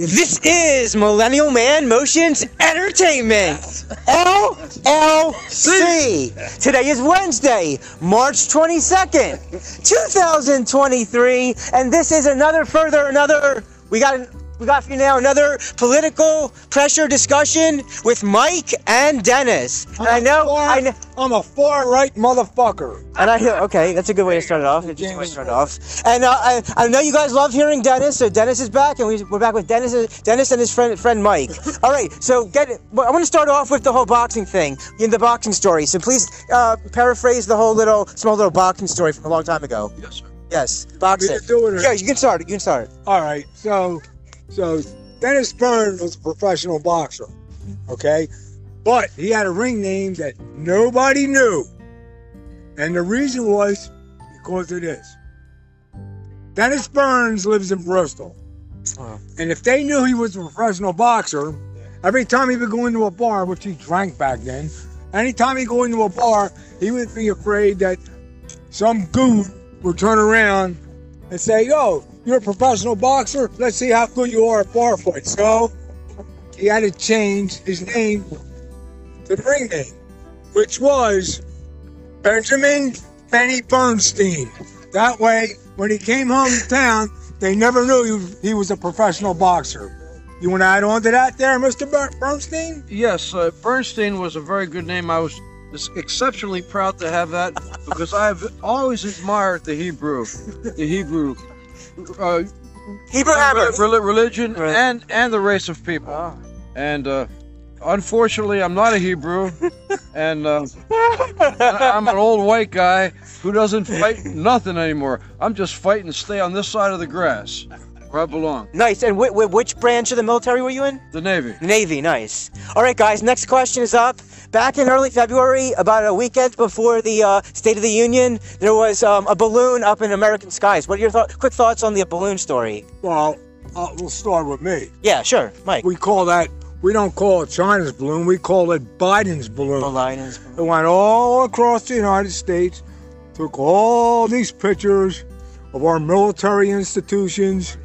This is Millennial Man Motions Entertainment. LLC. Today is Wednesday, March 22nd, 2023, and this is another further another we got we got for you now another political pressure discussion with Mike and Dennis. And I know I know I'm a far right motherfucker. and I hear, okay, that's a good way to start it off. It's a good way to start it off. And uh, I, I know you guys love hearing Dennis, so Dennis is back, and we, we're back with Dennis, Dennis and his friend, friend Mike. All right, so get. well, I want to start off with the whole boxing thing, in the boxing story. So please uh, paraphrase the whole little, small little boxing story from a long time ago. Yes, sir. Yes, boxing. We can do it or- Yeah, you can start. You can start. All right, so so Dennis Byrne was a professional boxer, okay, but he had a ring name that nobody knew, and the reason was because of this. Dennis Burns lives in Bristol, Wow. and if they knew he was a professional boxer, every time he would go into a bar, which he drank back then, anytime he'd go into a bar, he would be afraid that some goon would turn around and say, "Yo, you're a professional boxer. Let's see how good you are at bar fights." So he had to change his name to the ring name, which was Benjamin Benny Bernstein. That way, when he came home to town, they never knew he was, a professional boxer. You want to add on to that, there, Mister Ber- Bernstein? Yes, uh, Bernstein was a very good name. I was exceptionally proud to have that because I've always admired the Hebrew, the Hebrew uh, Hebrew Hammer. rel- religion Right. and and the race of people. Oh. And uh, unfortunately, I'm not a Hebrew, and uh, I- I'm an old white guy who doesn't fight nothing anymore. I'm just fighting to stay on this side of the grass where I belong, Nice. And wh- wh- which branch of the military were you in? the Navy. Navy, nice. All right, guys, next question is up. Back in early February, about a weekend before the uh, State of the Union, there was um, a balloon up in American skies. What are your th- quick thoughts on the balloon story? Well, uh, we'll start with me. Yeah, sure, Mike. We call that. We don't call it China's balloon. We call it Biden's balloon. Balloons. It went all across the United States, took all these pictures of our military institutions,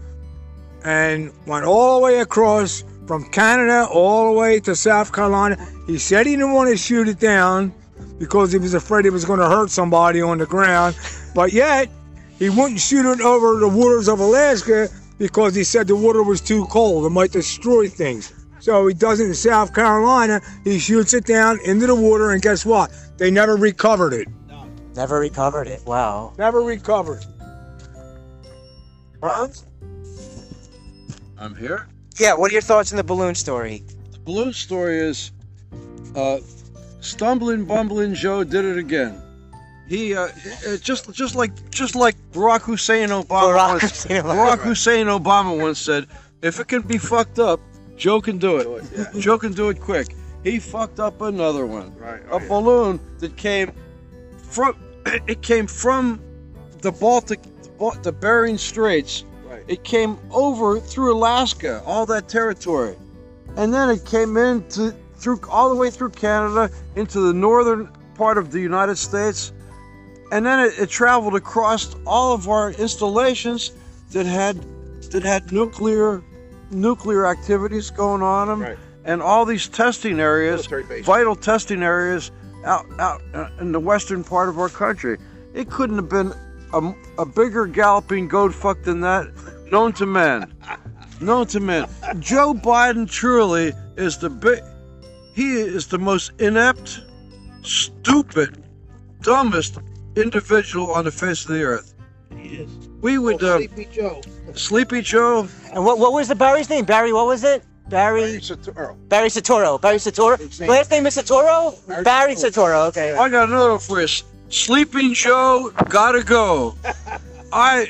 and went all the way across from Canada all the way to South Carolina. He said he didn't want to shoot it down because he was afraid it was going to hurt somebody on the ground, but yet he wouldn't shoot it over the waters of Alaska because he said the water was too cold. It might destroy things. So he does it in South Carolina. He shoots it down into the water, and guess what? They never recovered it. Never recovered it. Wow. Never recovered. I'm here. Yeah, what are your thoughts on the balloon story? The balloon story is uh, stumbling, bumbling Joe did it again. He uh, uh, just just like just like Barack Hussein Obama Barack once, Hussein Obama. Barack Hussein Obama once said, "If it can be fucked up, Joe can do it. Joe can do it quick." He fucked up another one. Right, A balloon that came from it came from the Baltic, the Bering Straits. It came over through Alaska, all that territory, and then it came into through all the way through Canada into the northern part of the United States, and then it, it traveled across all of our installations that had that had nuclear nuclear activities going on them, Right. and all these testing areas, vital testing areas out out uh, in the western part of our country. It couldn't have been a, a bigger galloping goat fuck than that, known to man. known to man. Joe Biden truly is the big. He is the most inept, stupid, dumbest individual on the face of the earth. He is. We would uh, Sleepy Joe. Sleepy Joe. And what, what was the Barry's name? Barry, what was it? Barry Soetoro. Barry Soetoro. Barry Soetoro. name- Last name is Soetoro? Barry Soetoro, okay. I got another one for you. Sleeping Joe, gotta go. I.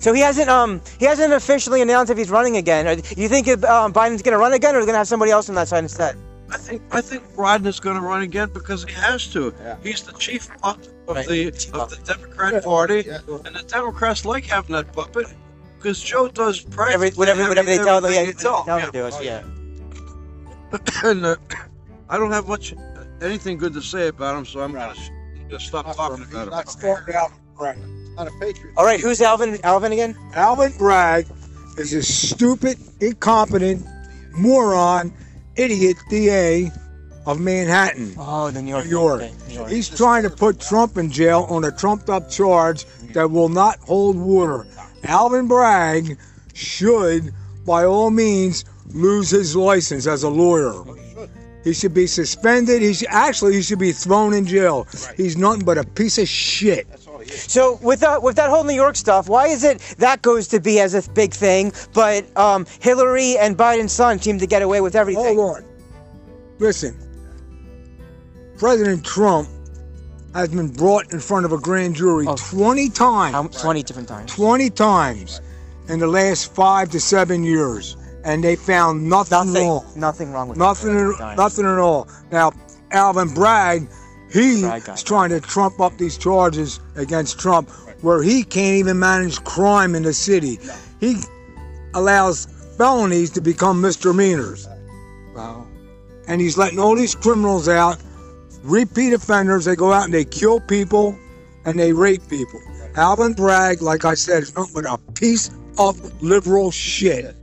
He, So he hasn't um he hasn't officially announced if he's running again. Or do you think um, Biden's gonna run again, or is gonna have somebody else on that side instead? I think I think Biden is going to run again because he has to. Yeah. He's the chief puppet of Right. the of the Democrat Party, Yeah. and the Democrats like having that puppet because Joe does Every, whatever whatever they tell them, yeah, everything they tell tell him, them to do us, yeah. yeah. And uh, I don't have much anything good to say about him, so I'm going to stop talking about him. Not started out right. Not a patriot. All right, who's Alvin? Alvin again? Alvin Bragg is a stupid, incompetent, moron, idiot DA of Manhattan. Oh, the New York. New York. okay, New York. He's trying to put Trump in jail on a trumped up charge that will not hold water. Alvin Bragg should, by all means, lose his license as a lawyer. He should be suspended. He should, actually he should be thrown in jail. He's nothing but a piece of shit. So with that with that whole New York stuff, why is it that goes to be as a big thing, but um, Hillary and Biden's son seem to get away with everything? Hold on. Listen, President Trump has been brought in front of a grand jury Oh. 20 times. How, Twenty different times. 20 times in the last five to seven years, and they found nothing, Nothing. wrong. Nothing wrong with Nothing, at- nothing at all. Now, Alvin Bragg, he's Bragg trying to trump up these charges against Trump, where he can't even manage crime in the city. He allows felonies to become misdemeanors, Wow. and he's letting all these criminals out, repeat offenders. They go out and they kill people, and they rape people. Alvin Bragg, like I said, is nothing but a piece of liberal shit.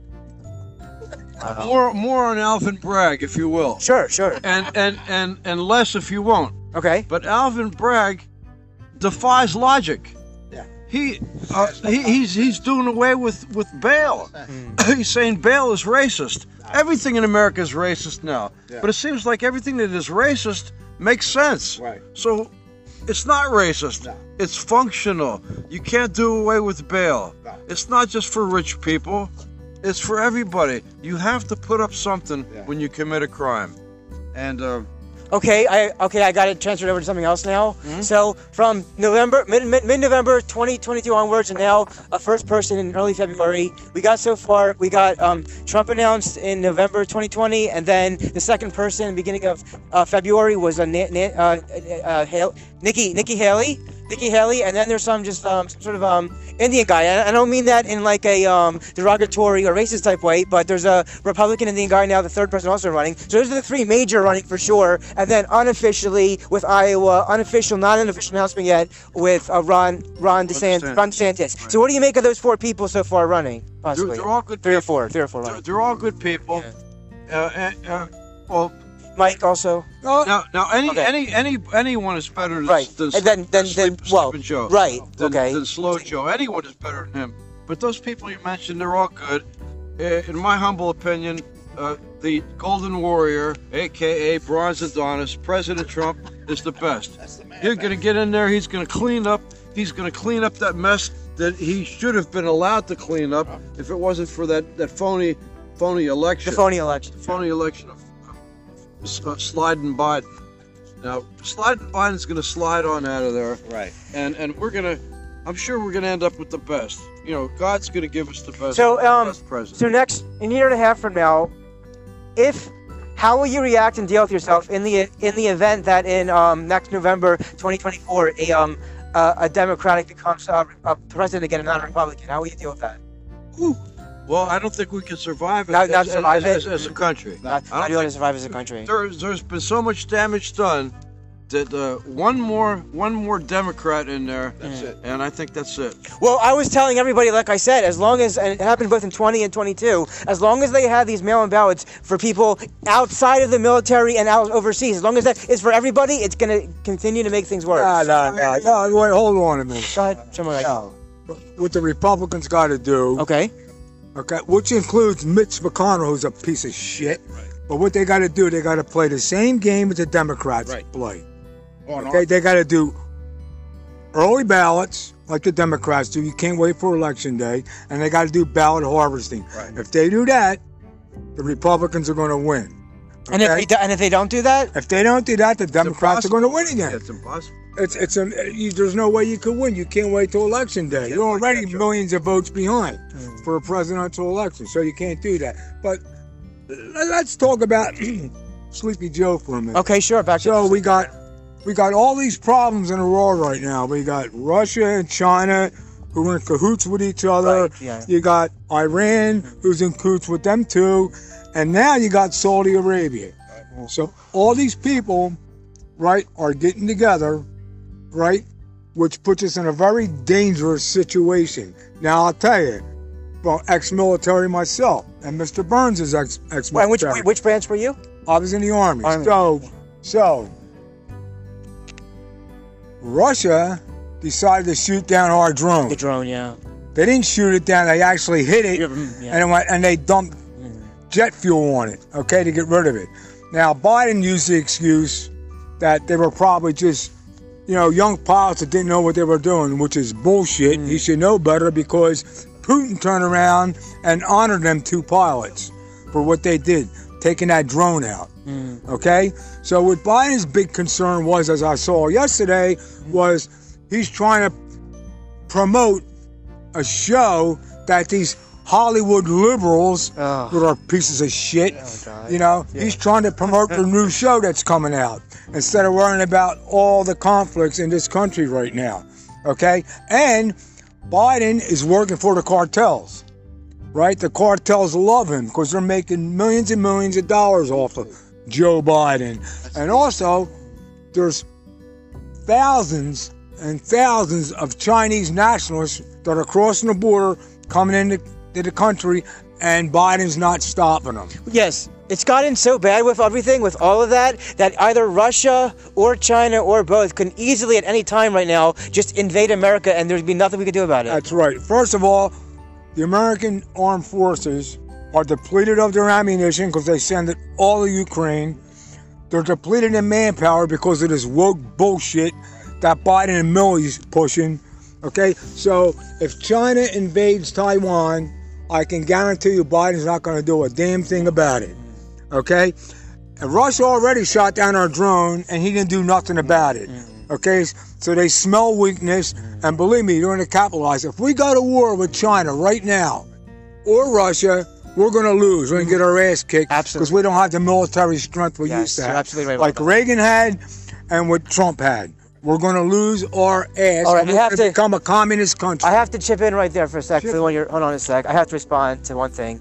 More, more on Alvin Bragg, if you will, Sure, sure. and and and and less if you won't. Okay. But Alvin Bragg defies logic. Yeah. He, uh, he he's he's doing away with with bail. he's saying bail is racist. Everything in America is racist now. Yeah. But it seems like everything that is racist makes sense. Right. So it's not racist. No. It's functional. You can't do away with bail. No. It's not just for rich people. It's for everybody. You have to put up something when you commit a crime. And uh, Okay, I okay, I got it transferred over to something else now. Mm-hmm. So from November, mid mid November 2022 onwards, and now a first person in early February. We got so far. We got um, Trump announced in November 2020, and then the second person, beginning of uh, February, was a Na- Na- uh, uh, Hale- Nikki Nikki Haley. Nikki Haley, and then there's some just um, some sort of um, Indian guy. I, I don't mean that in like a um, derogatory or racist type way, but there's a Republican Indian guy now, the third person also running. So those are the three major running for sure, and then unofficially with Iowa, unofficial, not an official announcement yet with uh, Ron Ron DeSantis. Ron DeSantis. So what do you make of those four people so far running? they're, Possibly they're all good three or people. four, three or four They're, running. they're all good people. Uh, and, uh, well, Mike also. Oh, now, now any, Okay. any, any, anyone is better than, Right. than, And then- then- Sleep- then- well, Sleeping Joe. right, Than, okay. Than Slow Joe. Anyone is better than him. But those people you mentioned, they're all good. Uh, in my humble opinion, uh, the Golden Warrior, aka Bronze Adonis, President Trump, is the best. He's gonna get in there. He's gonna clean up. He's gonna clean up that mess that he should have been allowed to clean up if it wasn't for that, that phony, phony election The phony election. The phony election of sliding Biden. Now, sliding Biden's going to slide on out of there, Right. and and we're going to, I'm sure we're going to end up with the best. You know, God's going to give us the best, So, um, best president. So next, in a year and a half from now, if how will you react and deal with yourself in the in the event that in um, next November 2024 a um uh, a Democratic becomes uh, a president again and not a Republican? How will you deal with that? Well, I don't think we can survive it Not- not as, survive as, as, as a country. Not, I not don't able to think survive as a country. there's there's been so much damage done that uh, one more one more Democrat in there, That's it. and I think that's it. Well, I was telling everybody, like I said, as long as and it happened both in 20 and 22, as long as they have these mail-in ballots for people outside of the military and out overseas, as long as that is for everybody, it's going to continue to make things worse. no, no, no, no. Wait, hold on a minute. Go ahead, someone like No. What the Republicans got to do, Okay. Okay, which includes Mitch McConnell, who's a piece of shit. Right. But what they got to do, they got to play the same game as the Democrats Right. play. On Okay, they got to do early ballots like the Democrats do. You can't wait for election day, and they got to do ballot harvesting. Right. If they do that, the Republicans are going to win. And if, they, do- and if they don't do that, If they don't do that, the Democrats are going to win again. It's impossible. It's it's a you, there's no way you could win. You can't wait till election day. You're already millions of votes behind mm. for a presidential election, so you can't do that. But let- let's talk about Sleepy Joe for a minute. okay, sure. Back to So we got we got all these problems in the world right now. We got Russia and China who are in cahoots with each other. Right, yeah. You got Iran who's in cahoots with them too, and now you got Saudi Arabia. So all these people, right, are getting together, right, which puts us in a very dangerous situation. Now I'll tell you, well, ex-military myself, and Mr. Burns is ex ex-military. which branch were you? I was in the army. Army. So, so Russia decided to shoot down our drone. The drone, yeah. They didn't shoot it down. They actually hit it, yeah. and it went, and they dumped mm-hmm. jet fuel on it. Okay, to get rid of it. Now Biden used the excuse that they were probably just, you know, young pilots that didn't know what they were doing, which is bullshit. Mm. He should know better because Putin turned around and honored them two pilots for what they did, taking that drone out. Mm. Okay, so what Biden's big concern was, as I saw yesterday, was he's trying to promote a show that these Hollywood liberals Oh. that are pieces of shit. God. You know, he's trying to promote the new show that's coming out instead of worrying about all the conflicts in this country right now. Okay, and Biden is working for the cartels. Right, the cartels love him because they're making millions and millions of dollars off of Joe Biden, and also there's thousands and thousands of Chinese nationalists that are crossing the border, coming into to the country, and Biden's not stopping them. Yes, it's gotten so bad with everything, with all of that, that either Russia or China or both can easily at any time right now just invade America and there'd be nothing we could do about it. That's right. First of all, the American armed forces are depleted of their ammunition because they send it all to Ukraine. They're depleted in manpower because of this woke bullshit that Biden and Milley's pushing. Okay, so if China invades Taiwan, I can guarantee you Biden's not going to do a damn thing about it. Okay, and Russia already shot down our drone, and he didn't do nothing about it. Mm-hmm. Okay, so they smell weakness, and believe me, they're going to capitalize. If we go to war with China right now or Russia, we're going to lose. We're going to get our ass kicked Absolutely. because we don't have the military strength we Yes, used to have, absolutely right like. Reagan had, and what Trump had. We're going to lose our ass. All right, we have gonna become a communist country. I have to chip in right there for a sec. For the one you're, hold on a sec. I have to respond to one thing.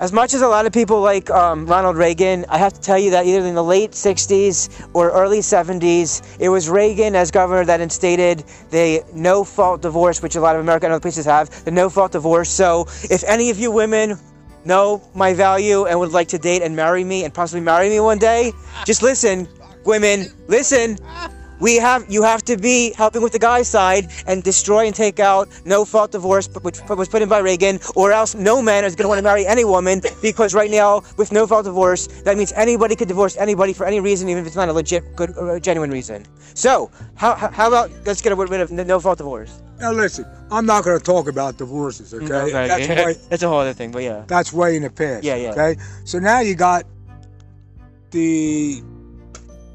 As much as a lot of people like um, Ronald Reagan, I have to tell you that either in the late 60s or early 70s, it was Reagan as governor that instated the no fault divorce, which a lot of America and other places have, the no fault divorce. So if any of you women know my value and would like to date and marry me and possibly marry me one day, just listen, women, listen. We have you have to be helping with the guy's side and destroy and take out no fault divorce, which was put in by Reagan, or else no man is going to want to marry any woman because right now with no fault divorce, that means anybody could divorce anybody for any reason, even if it's not a legit, good, or genuine reason. So how, how how about let's get rid of no fault divorce? now listen, I'm not going to talk about divorces. Okay, mm, that's way that's a whole other thing, but yeah. that's way in the past. Yeah, yeah. Okay, so now you got the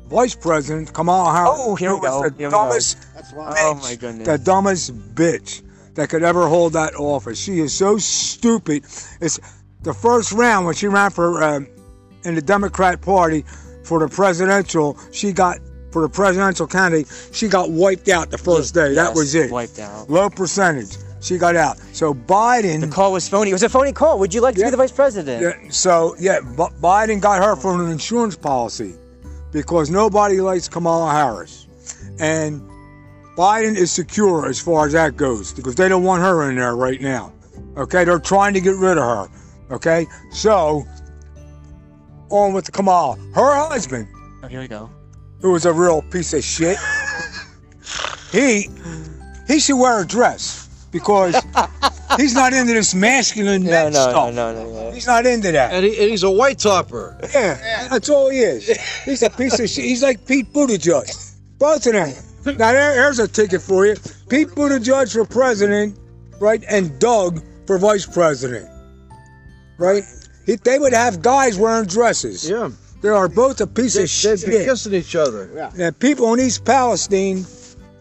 vice president Kamala Harris. Oh, here we go. The Here we go. dumbest Oh my goodness. the dumbest bitch that could ever hold that office. She is so stupid. It's the first round when she ran for um, in the Democrat Party for the presidential. She got for the presidential candidate. She got wiped out the first day. That was it. Wiped out. Low percentage. She got out. So Biden. The call was phony. It was a phony call. Would you like to Yeah. be the vice president? Yeah, so yeah, B- Biden got her for an insurance policy because nobody likes Kamala Harris, and Biden is secure as far as that goes because they don't want her in there right now. Okay, they're trying to get rid of her. Okay, so on with Kamala, her husband, Oh, here we go. who was a real piece of shit. he he should wear a dress because he's not into this masculine No, men no, no, stuff. no, no, no. He's not into that. And, he, and he's a white topper. Yeah, that's all he is. He's a piece of shit. He's like Pete Buttigieg. Both of them. Now there, there's a ticket for you. Pete Buttigieg for president, right? And Doug for vice president, right? He, they would have guys wearing dresses. Yeah. They are both a piece They, of shit. they'd be kissing each other. Yeah. And people in East Palestine,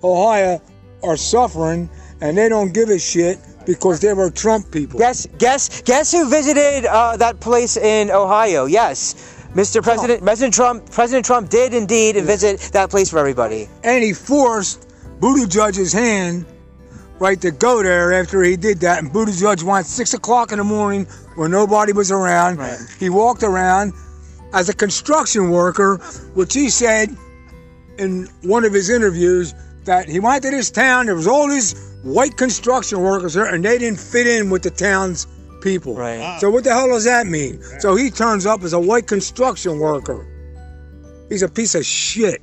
Ohio, are suffering, and they don't give a shit because they were Trump people. Guess, guess, guess who visited uh, that place in Ohio? Yes, Mr. President, President Trump. President Trump did indeed visit that place for everybody. and he forced Buttigieg's hand right to go there after he did that. And Buttigieg went six o'clock in the morning when nobody was around. Right. He walked around as a construction worker, which he said in one of his interviews that he went to this town. There was all these white construction workers there, and they didn't fit in with the town's people. Right. So what the hell does that mean? So he turns up as a white construction worker. He's a piece of shit.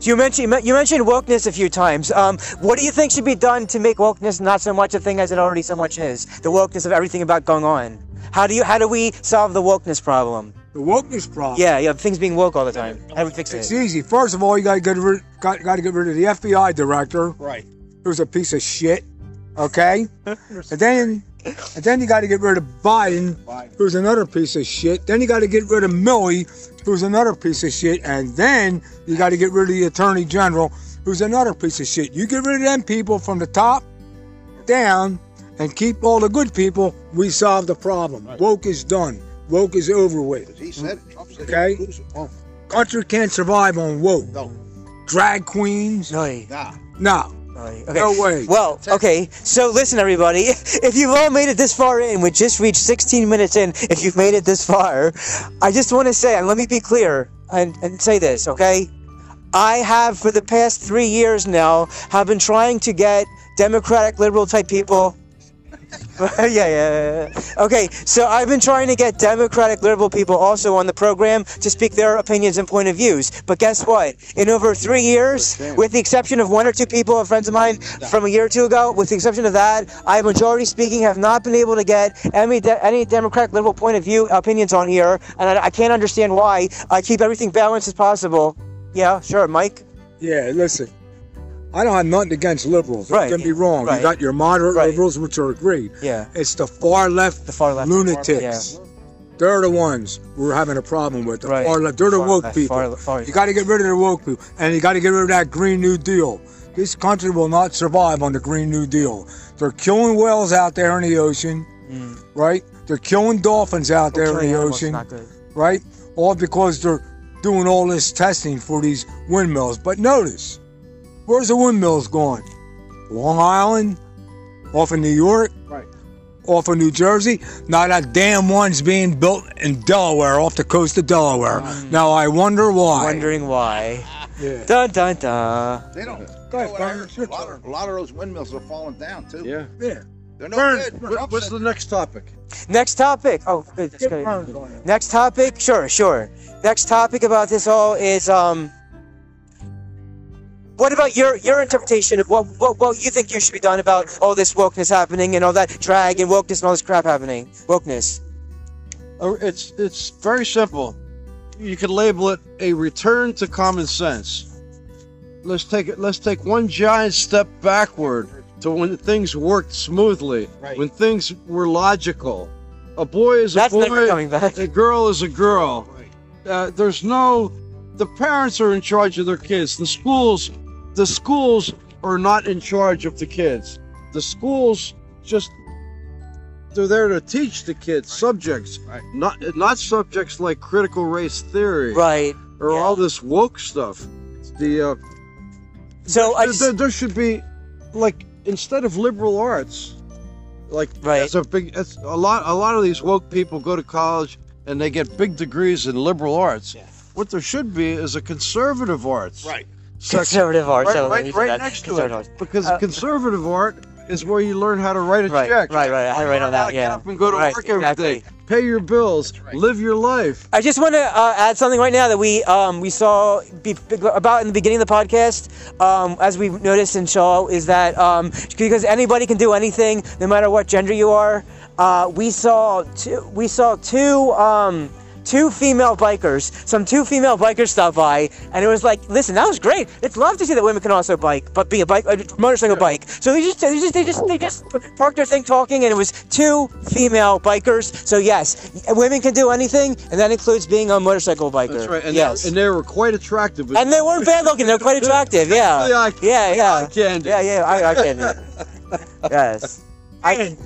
You mentioned you mentioned wokeness a few times. Um, what do you think should be done to make wokeness not so much a thing as it already so much is? The wokeness of everything about going on. How do you how do we solve the wokeness problem? The wokeness problem. Yeah, yeah, things being woke all the time. How do we fix It's it? easy. First of all, you got to get rid, got, got to get rid of the FBI director, Right. Who's a piece of shit. Okay, and then and then you got to get rid of Biden, Biden. who's another piece of shit. Then you got to get rid of Milley, who's another piece of shit, and then you got to get rid of the Attorney General, who's another piece of shit. You get rid of them people from the top down, and keep all the good people. We solve the problem. Woke is done. Woke is over with. He said it. Trump said Okay. it. Country can't survive on woke. no. Drag queens, No, Nah. no. Okay. No way. Well, okay. So listen, everybody. If you've all made it this far in, we just reached 16 minutes in. If you've made it this far, I just want to say, and let me be clear and, and say this, okay? I have, for the past three years now, have been trying to get Democratic, liberal type people. yeah, yeah, yeah. Okay, so I've been trying to get Democratic, liberal people also on the program to speak their opinions and point of views. But guess what? In over three years, with the exception of one or two people, friends of mine from a year or two ago, with the exception of that, I, majority speaking, have not been able to get any de- any Democratic, liberal point of view opinions on here, and I, I can't understand why. I keep everything balanced as possible. Yeah, sure, Mike. Yeah, listen. I don't have nothing against liberals. Right, Don't me wrong. right. You got your moderate Right. liberals, which are great. Yeah. It's the far left, The far left. lunatics. Yeah, They're the ones we're having a problem with. The Right. far left. They're the Far woke left, people. far- far- you got to get rid of the woke people, and you got to get rid of that Green New Deal. This country will not survive on the Green New Deal. They're killing whales out there in the ocean, mm. right? They're killing dolphins out there in the ocean, right? All because they're doing all this testing for these windmills. But notice, where's the windmills going? Long Island, off of New York, Right. off of New Jersey. Now that damn one's being built in Delaware, off the coast of Delaware. Now I wonder why. Wondering why. Yeah. Dun dun dun. They don't. Go ahead, you know Burn. a, lot of, a lot of those windmills are falling down too. Yeah. Yeah. They're no Burn. good. What- Trump What's said- the next topic? Next topic. Oh, good. That's Get good. Burns on. Next topic. Sure, sure. Next topic about this all is um. What about your your interpretation of what what what you think you should be done about all this wokeness happening and all that drag and wokeness and all this crap happening? Wokeness. Uh, It's it's very simple. You could label it a return to common sense. Let's take it. Let's take one giant step backward to when things worked smoothly, Right. when things were logical. A boy is a That's boy. never coming back. A girl is a girl. Uh, there's no. The parents are in charge of their kids. The schools, the schools are not in charge of the kids. The schools just they're there to teach the kids subjects, Right. not not subjects like critical race theory Right. or yeah. all this woke stuff. The uh, So I there, just, there- there should be like instead of liberal arts, like Right. It's a big. It's a lot. A lot of these woke people go to college and they get big degrees in liberal arts. What there should be is a conservative arts Right. Section. conservative art. Right, so right, right that. next to it. Because Uh, conservative art is where you learn how to write a Right, check. right, right. I write on Learn how that. to Yeah. Get up and go to Right, work every exactly. day. Pay your bills. Live your life. I just want to uh, add something right now that we um, we saw be, about in the beginning of the podcast, um, as we noticed and saw, is that um, because anybody can do anything, no matter what gender you are. Uh, we saw two, we saw two. Two female bikers, some two female bikers stopped by, and it was like, listen, that was great. It's love to see that women can also bike, but be a bike, a motorcycle bike. So they just, they just, they just, they just parked their thing talking, and it was two female bikers. So yes, women can do anything, and that includes being a motorcycle biker. That's right. And, yes, they, and they were quite attractive. and they weren't bad looking. They're quite attractive. Yeah, yeah, yeah, candy. yeah, yeah. I, I can. yes. I.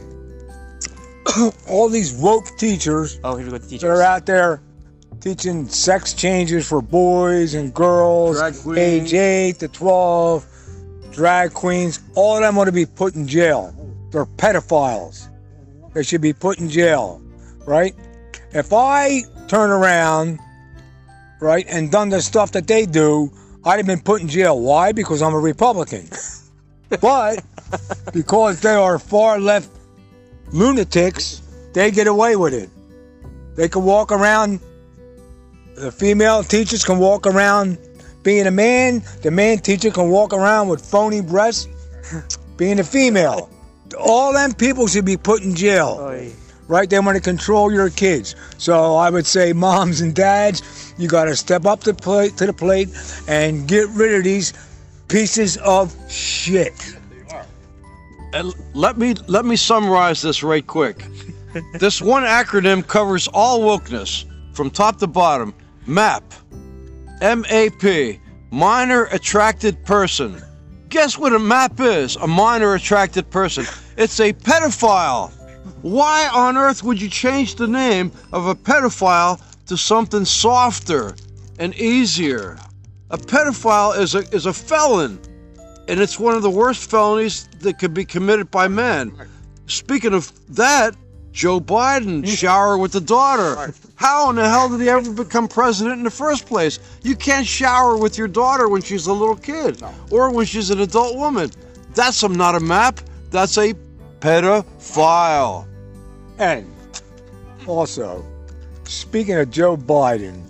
All these woke teachers Oh, here we go. The that are out there teaching sex changes for boys and girls, age 8 to 12, drag queens, all of them ought to be put in jail. They're pedophiles. They should be put in jail, right? If I turn around, right, and done the stuff that they do, I'd have been put in jail. Why? Because I'm a Republican. but because they are far left lunatics, they get away with it. They can walk around. The female teachers can walk around being a man. The man teacher can walk around with phony breasts, being a female. All them people should be put in jail oh, Oy. right? They want to control your kids. So I would say, moms and dads, you got to step up to plate to the plate and get rid of these pieces of shit. And let me let me summarize this right quick. this one acronym covers all wokeness from top to bottom. MAP, M-A-P, minor attracted person. Guess what a MAP is? A minor attracted person. It's a pedophile. Why on earth would you change the name of a pedophile to something softer and easier? A pedophile is a is a felon and it's one of the worst felonies that could be committed by men. Speaking of that, Joe Biden hmm. shower with the daughter. How in the hell did he ever become president in the first place? You can't shower with your daughter when she's a little kid or when she's an adult woman. That's a, not a map. That's a pedophile. And also, speaking of Joe Biden,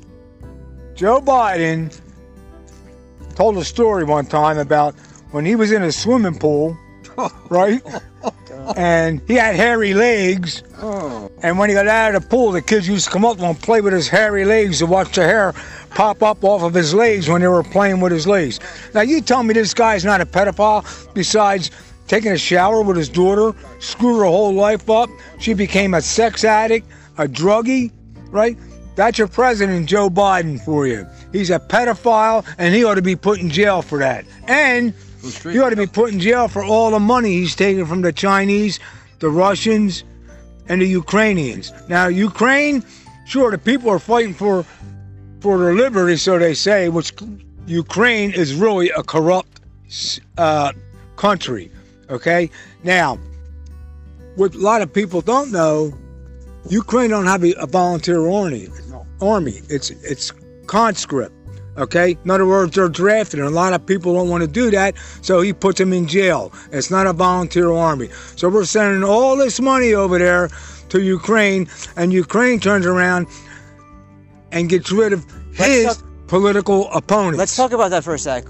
Joe Biden told a story one time about when he was in a swimming pool, right? Oh, and he had hairy legs. Oh. And when he got out of the pool, the kids used to come up to him and play with his hairy legs to watch the hair pop up off of his legs when they were playing with his legs. Now, you tell me this guy's not a pedophile besides taking a shower with his daughter, screwed her whole life up. She became a sex addict, a druggie, right? That's your president, Joe Biden, for you. He's a pedophile, and he ought to be put in jail for that. And he ought to be put in jail for all the money he's taken from the Chinese, the Russians, and the Ukrainians. Now, Ukraine, sure, the people are fighting for for their liberty, so they say, which Ukraine is really a corrupt uh, country. Okay, now what a lot of people don't know, Ukraine don't have a, a volunteer army. Army, it's it's conscript. Okay, in other words, they're drafted, and a lot of people don't want to do that, so he puts them in jail. It's not a volunteer army. So we're sending all this money over there to Ukraine, and Ukraine turns around and gets rid of his talk- political opponents. Let's talk about that for a sec.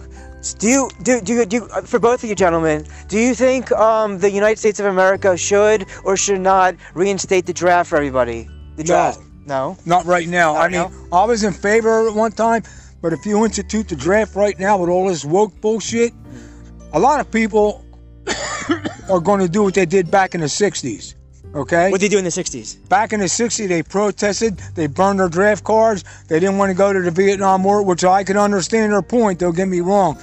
Do you do do do you, uh, for both of you gentlemen? Do you think um, the United States of America should or should not reinstate the draft for everybody? The No. draft. No. Not right now. Not I mean, I was in favor at one time, but if you institute the draft right now with all this woke bullshit, a lot of people are going to do what they did back in the 60s. Okay? What did they do in the '60s? Back in the 60s, they protested, they burned their draft cards, they didn't want to go to the Vietnam War, which I can understand their point, don't get me wrong.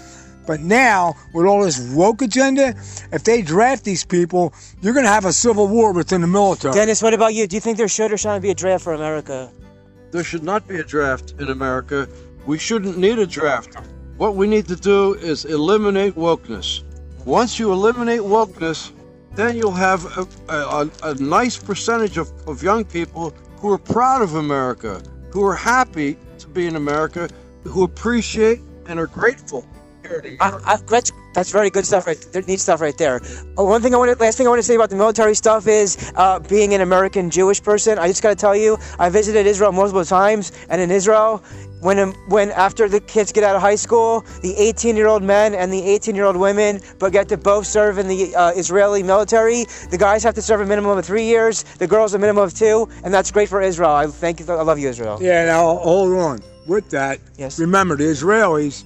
But now, with all this woke agenda, if they draft these people, you're going to have a civil war within the military. Dennis, what about you? Do you think there should or should not be a draft for America? There should not be a draft in America. We shouldn't need a draft. What we need to do is eliminate wokeness. Once you eliminate wokeness, then you'll have a, a, a nice percentage of, of young people who are proud of America, who are happy to be in America, who appreciate and are grateful. I, I, that's that's very good stuff. Right, there, neat stuff right there. Uh, one thing I want to, last thing I want to say about the military stuff is uh, being an American Jewish person. I just got to tell you, I visited Israel multiple times, and in Israel, when um, when after the kids get out of high school, the 18-year-old men and the 18-year-old women, but get to both serve in the uh, Israeli military. The guys have to serve a minimum of three years. The girls a minimum of two, and that's great for Israel. I thank you. I love you, Israel. Yeah, now hold on. With that, Yes. remember the Israelis.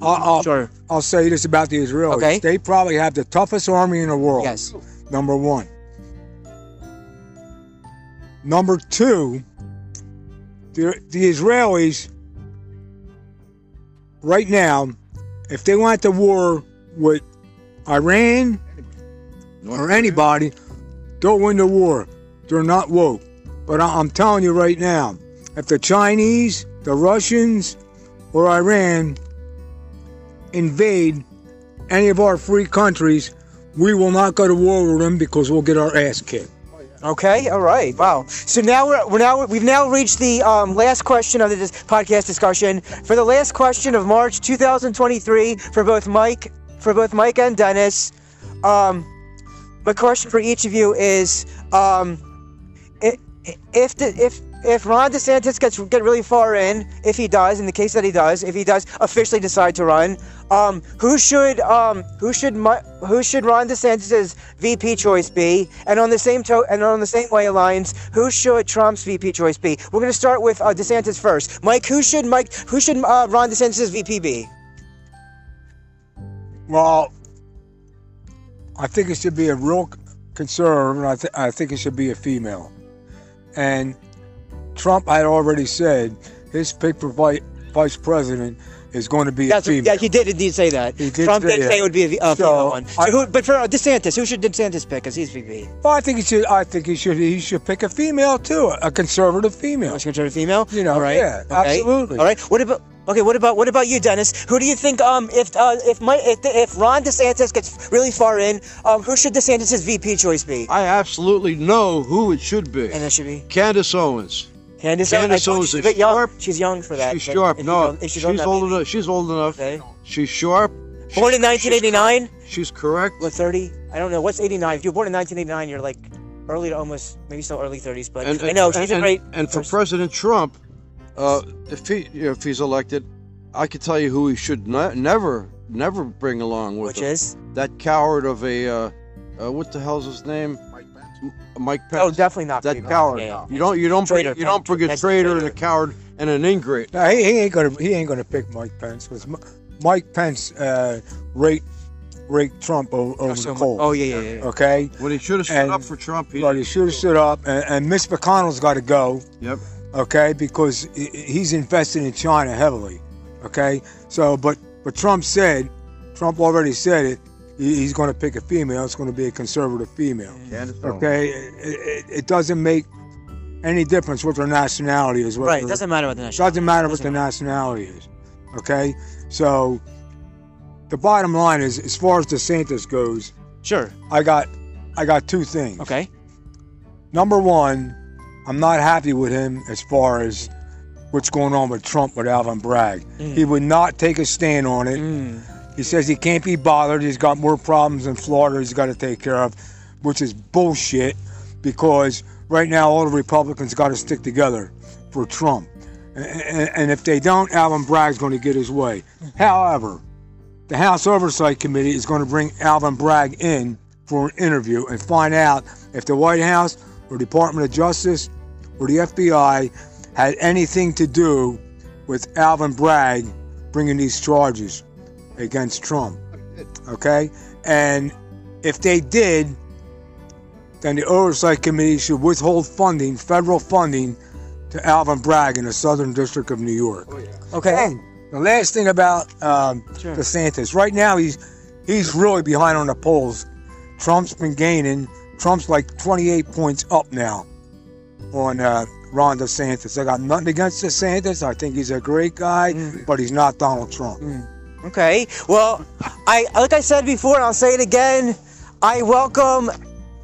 I'll, I'll, Sure. I'll say this about the Israelis. Okay. They probably have the toughest army in the world. Yes. Number one. Number two, the, the Israelis, right now, if they went to war with Iran or anybody, don't win the war. They're not woke. But I, I'm telling you right now, if the Chinese, the Russians, or Iran invade any of our free countries, we will not go to war with them because we'll get our ass kicked. Okay, all right, wow. So now we're, we're now we've now reached the um, last question of the dis- podcast discussion. For the last question of March 2023, for both Mike, for both Mike and Dennis, um, my question for each of you is: um, if the, if if Ron DeSantis gets get really far in, if he does, in the case that he does, if he does officially decide to run, um, who should um, who should who should Ron DeSantis's VP choice be? And on the same to- and on the same way lines, who should Trump's VP choice be? We're going to start with uh, DeSantis first. Mike, who should Mike who should uh, Ron DeSantis's VP be? Well, I think it should be a real conservative, and I, th- I think it should be a female. And Trump had already said his pick for vi- vice president is going to be That's a female. yeah, he did indeed say that. He did Trump say did that. say it would be a, v- a So, female one. So I- who, but for uh, DeSantis, who should DeSantis pick? Because he's VP. Well, I think he should. I think he should. He should pick a female too, a conservative female. Most conservative female. You know, all right. yeah, okay. absolutely. All right. What about? Okay. What about? What about you, Dennis? Who do you think? Um, if uh, if my if, if Ron DeSantis gets really far in, um, who should DeSantis' VP choice be? I absolutely know who it should be. And it should be Candace Owens. Candace. Candace I told you Owens she's a bit young. sharp. She's young for that. She's sharp. No, she's you don't old enough. She's old enough. Okay. She's sharp. Born in 1989. She's correct. What 30? I don't know. What's 89? If you're born in 1989, you're like early to almost maybe still early 30s. But And, I know she's and, a great. And for person. President Trump, uh, if he if he's elected, I could tell you who he should ne- never never bring along with which him. is that coward of a uh, uh, what the hell's his name? Mike Pence. M- Mike Pence. oh definitely not that female. coward. Yeah, yeah. You don't you don't Traitor, bring, you don't bring a traitor and a coward and an ingrate. Now, he, he ain't gonna. He ain't gonna pick Mike Pence because Mike Pence uh, rate rate Trump o- over So the mu- coal. oh yeah, yeah, yeah. Okay, When he should have stood And- up for Trump, he but he should have stood up, and, and Mitch McConnell's got to go. Yep. Okay, because he's invested in China heavily. Okay, so but but Trump said, Trump already said it. He- He's going to pick a female. It's going to be a conservative female. Okay, it, it, it doesn't make any difference what their nationality is. Right. their- Doesn't matter what the national. doesn't matter what Doesn't the nationality is. Okay, so the bottom line is, as far as DeSantis goes, Sure. I got, I got two things. Okay. Number one, I'm not happy with him as far as what's going on with Trump with Alvin Bragg. He would not take a stand on it. Mm. He says he can't be bothered. He's got more problems in Florida he's got to take care of, which is bullshit because right now all the Republicans got to stick together for Trump. And, if they don't, Alvin Bragg's going to get his way. However, the House Oversight Committee is going to bring Alvin Bragg in for an interview and find out if the White House or Department of Justice or the FBI had anything to do with Alvin Bragg bringing these charges against Trump. Okay? And if they did, then the Oversight Committee should withhold funding, federal funding, to Alvin Bragg in the Southern District of New York. Okay. And the last thing about um, Sure. DeSantis, right now he's he's really behind on the polls. Trump's been gaining. Trump's like 28 points up now on uh, Ron DeSantis. I got nothing against DeSantis. I think he's a great guy, Mm. but he's not Donald Trump. Okay. Well, I like I said before, and I'll say it again. I welcome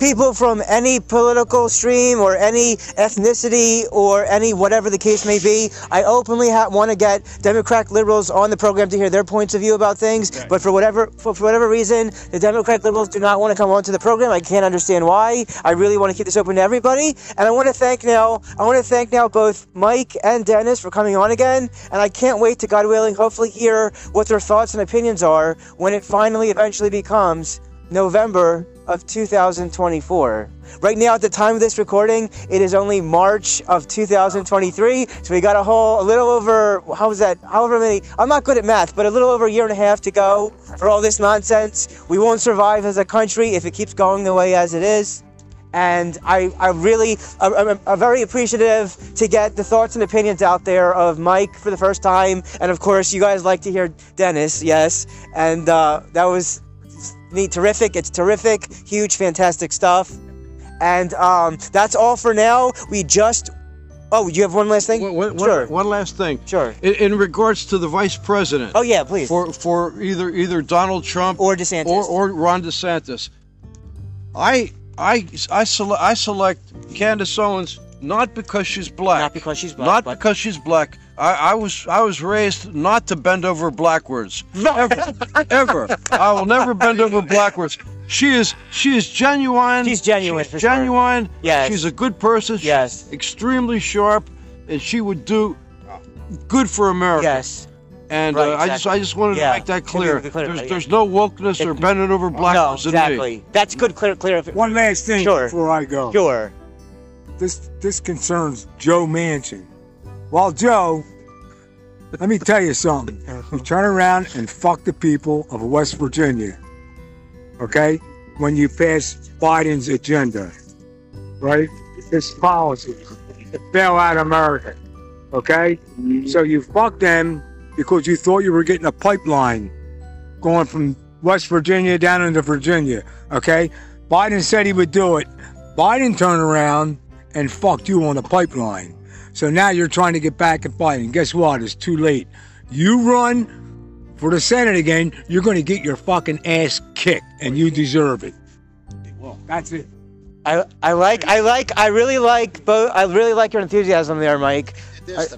people from any political stream or any ethnicity or any whatever the case may be. I openly ha- want to get Democrat liberals on the program to hear their points of view about things. But for whatever for, for whatever reason, the Democrat liberals do not want to come onto the program. I can't understand why. I really want to keep this open to everybody. And I want to thank now. I want to thank now both Mike and Dennis for coming on again. And I can't wait to God willing, hopefully hear what their thoughts and opinions are when it finally eventually becomes November of 2024. Right now, at the time of this recording, it is only March of 2023. So we got a whole, a little over, how was that? However many, I'm not good at math, but a little over a year and a half to go for all this nonsense. We won't survive as a country if it keeps going the way as it is. And I, I really, I'm, I'm, very appreciative to get the thoughts and opinions out there of Mike for the first time. And of course, you guys like to hear Dennis, yes. And uh, that was neat, terrific. It's terrific, huge, fantastic stuff. And um, that's all for now. We just. Oh, you have one last thing? One- one- sure. one last thing. Sure. In, in regards to the vice president. Oh yeah, please. For for either either Donald Trump Or DeSantis. or, or Ron DeSantis, I I I select I select Candace Owens not because she's black. Not because she's black, Not because she's black. I, I was I was raised not to bend over backwards. Ever, ever. I will never bend over backwards. She is she is genuine. She's genuine, She's for sure. genuine. Yes. She's a good person. She's Yes. extremely sharp, and she would do good for America. Yes. And Right, uh, I just. I just wanted Yeah. to make that clear. clear, There's, yeah. there's no wokeness or bending over No, blackness in me. exactly. That's good. Clear. Clear. One last thing Sure. before I go. Sure. This this concerns Joe Manchin. Well, Joe, let me tell you something. You uh-huh. turn around and fuck the people of West Virginia. Okay? When you pass Biden's agenda. Right? His policy. Bail out America. Okay? Mm-hmm. So you fuck them because you thought you were getting a pipeline going from West Virginia down into Virginia. Okay? Biden said he would do it. Biden turned around and fucked you on the pipeline. So now you're trying to get back and at Biden. Guess what? It's too late. You run for the Senate again, you're going to get your fucking ass kicked, and you deserve it. Well, that's it. I I like I like I really like both. I really like your enthusiasm there, Mike. This.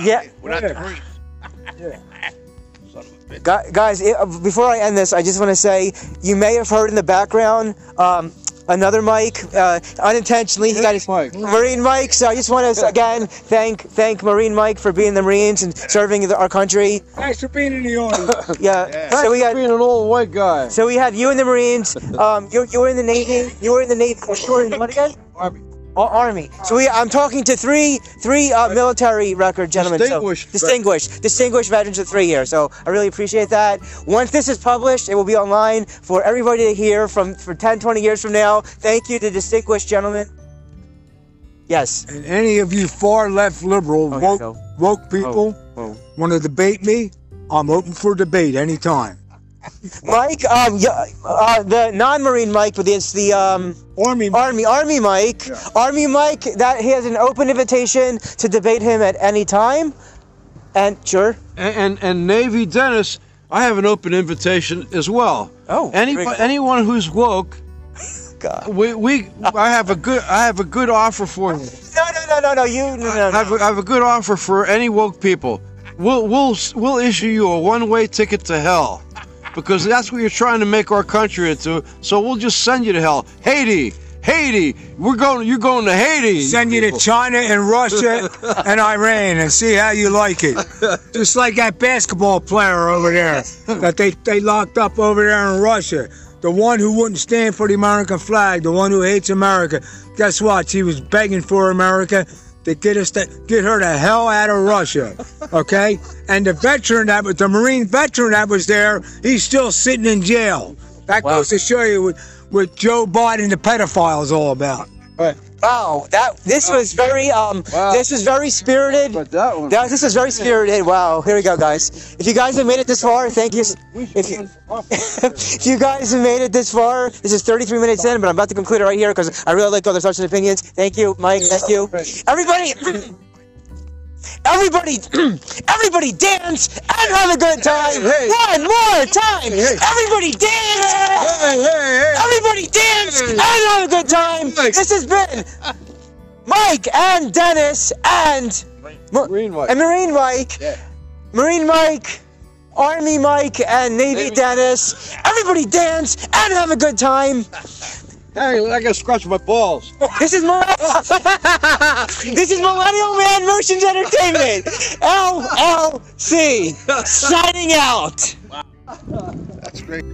Yeah. We're not Yeah. the Greeks. Son of a bitch. Gu- Guys, uh, before I end this, I just want to say you may have heard in the background um, another Mike uh, unintentionally. He got his Mike. Marine Mike. So I just want to again thank thank Marine Mike for being the Marines and serving the, our country. Thanks for being in the army. Yeah. Yeah. So we had being an old white guy. so we had you in the Marines. Um, you, you were in the Navy. You were in the Navy. You were in what again? Army. Ar- Army. So we, I'm talking to three, three uh, military record gentlemen. So- Distinguished vet- distinguished, distinguished veterans of three years. So I really appreciate that. Once this is published, it will be online for everybody to hear from for 10, 20 years from now. Thank you to distinguished gentlemen. Yes. and any of you far left liberal Oh, woke, woke people oh. want to debate me, I'm open for debate anytime. Mike, um, yeah, uh, the non-marine Mike, but it's the um, Army, Army, Army Mike, Army Mike. That he has an open invitation to debate him at any time. And sure. And, and and Navy Dennis, I have an open invitation as well. Oh, Any, very cool. anyone who's woke, God. we, we I have a good I have a good offer for you. No, no, no, no, no. You, no, no, I have no. a, I have a good offer for any woke people. We'll we'll we'll issue you a one-way ticket to hell, because that's what you're trying to make our country into. So we'll just send you to hell. Haiti, Haiti, we're going. You're going to Haiti. send you to China and Russia and Iran and see how you like it. Just like that basketball player over there that they, they locked up over there in Russia. The one who wouldn't stand for the American flag, the one who hates America. Guess what? She was begging for America to get us to get her the hell out of Russia. Okay? And the veteran that was the Marine veteran that was there, he's still sitting in jail. That Wow. goes to show you what, what Joe Biden the pedophile is all about. Wow, that this was very um, Wow. this was very spirited. But that one. That, this is very spirited. Wow, here we go, guys. If you guys have made it this far, thank you. If you, if you guys have made it this far, this is 33 minutes in, but I'm about to conclude it right here because I really like other thoughts and opinions. Thank you, Mike. Thank you, everybody. Everybody, everybody dance and have a good time. hey. One more time. hey. Everybody dance. Hey, hey, hey. Everybody dance and have a good time. Mike. This has been Mike and Dennis and Ma- Green white. and Marine Mike, Yeah. Marine Mike, Army Mike, and Navy Navy- Dennis. Everybody dance and have a good time. Hey, I gotta scratch my balls. This is my this is Millennial Man Motions Entertainment LLC signing out. Wow. That's great.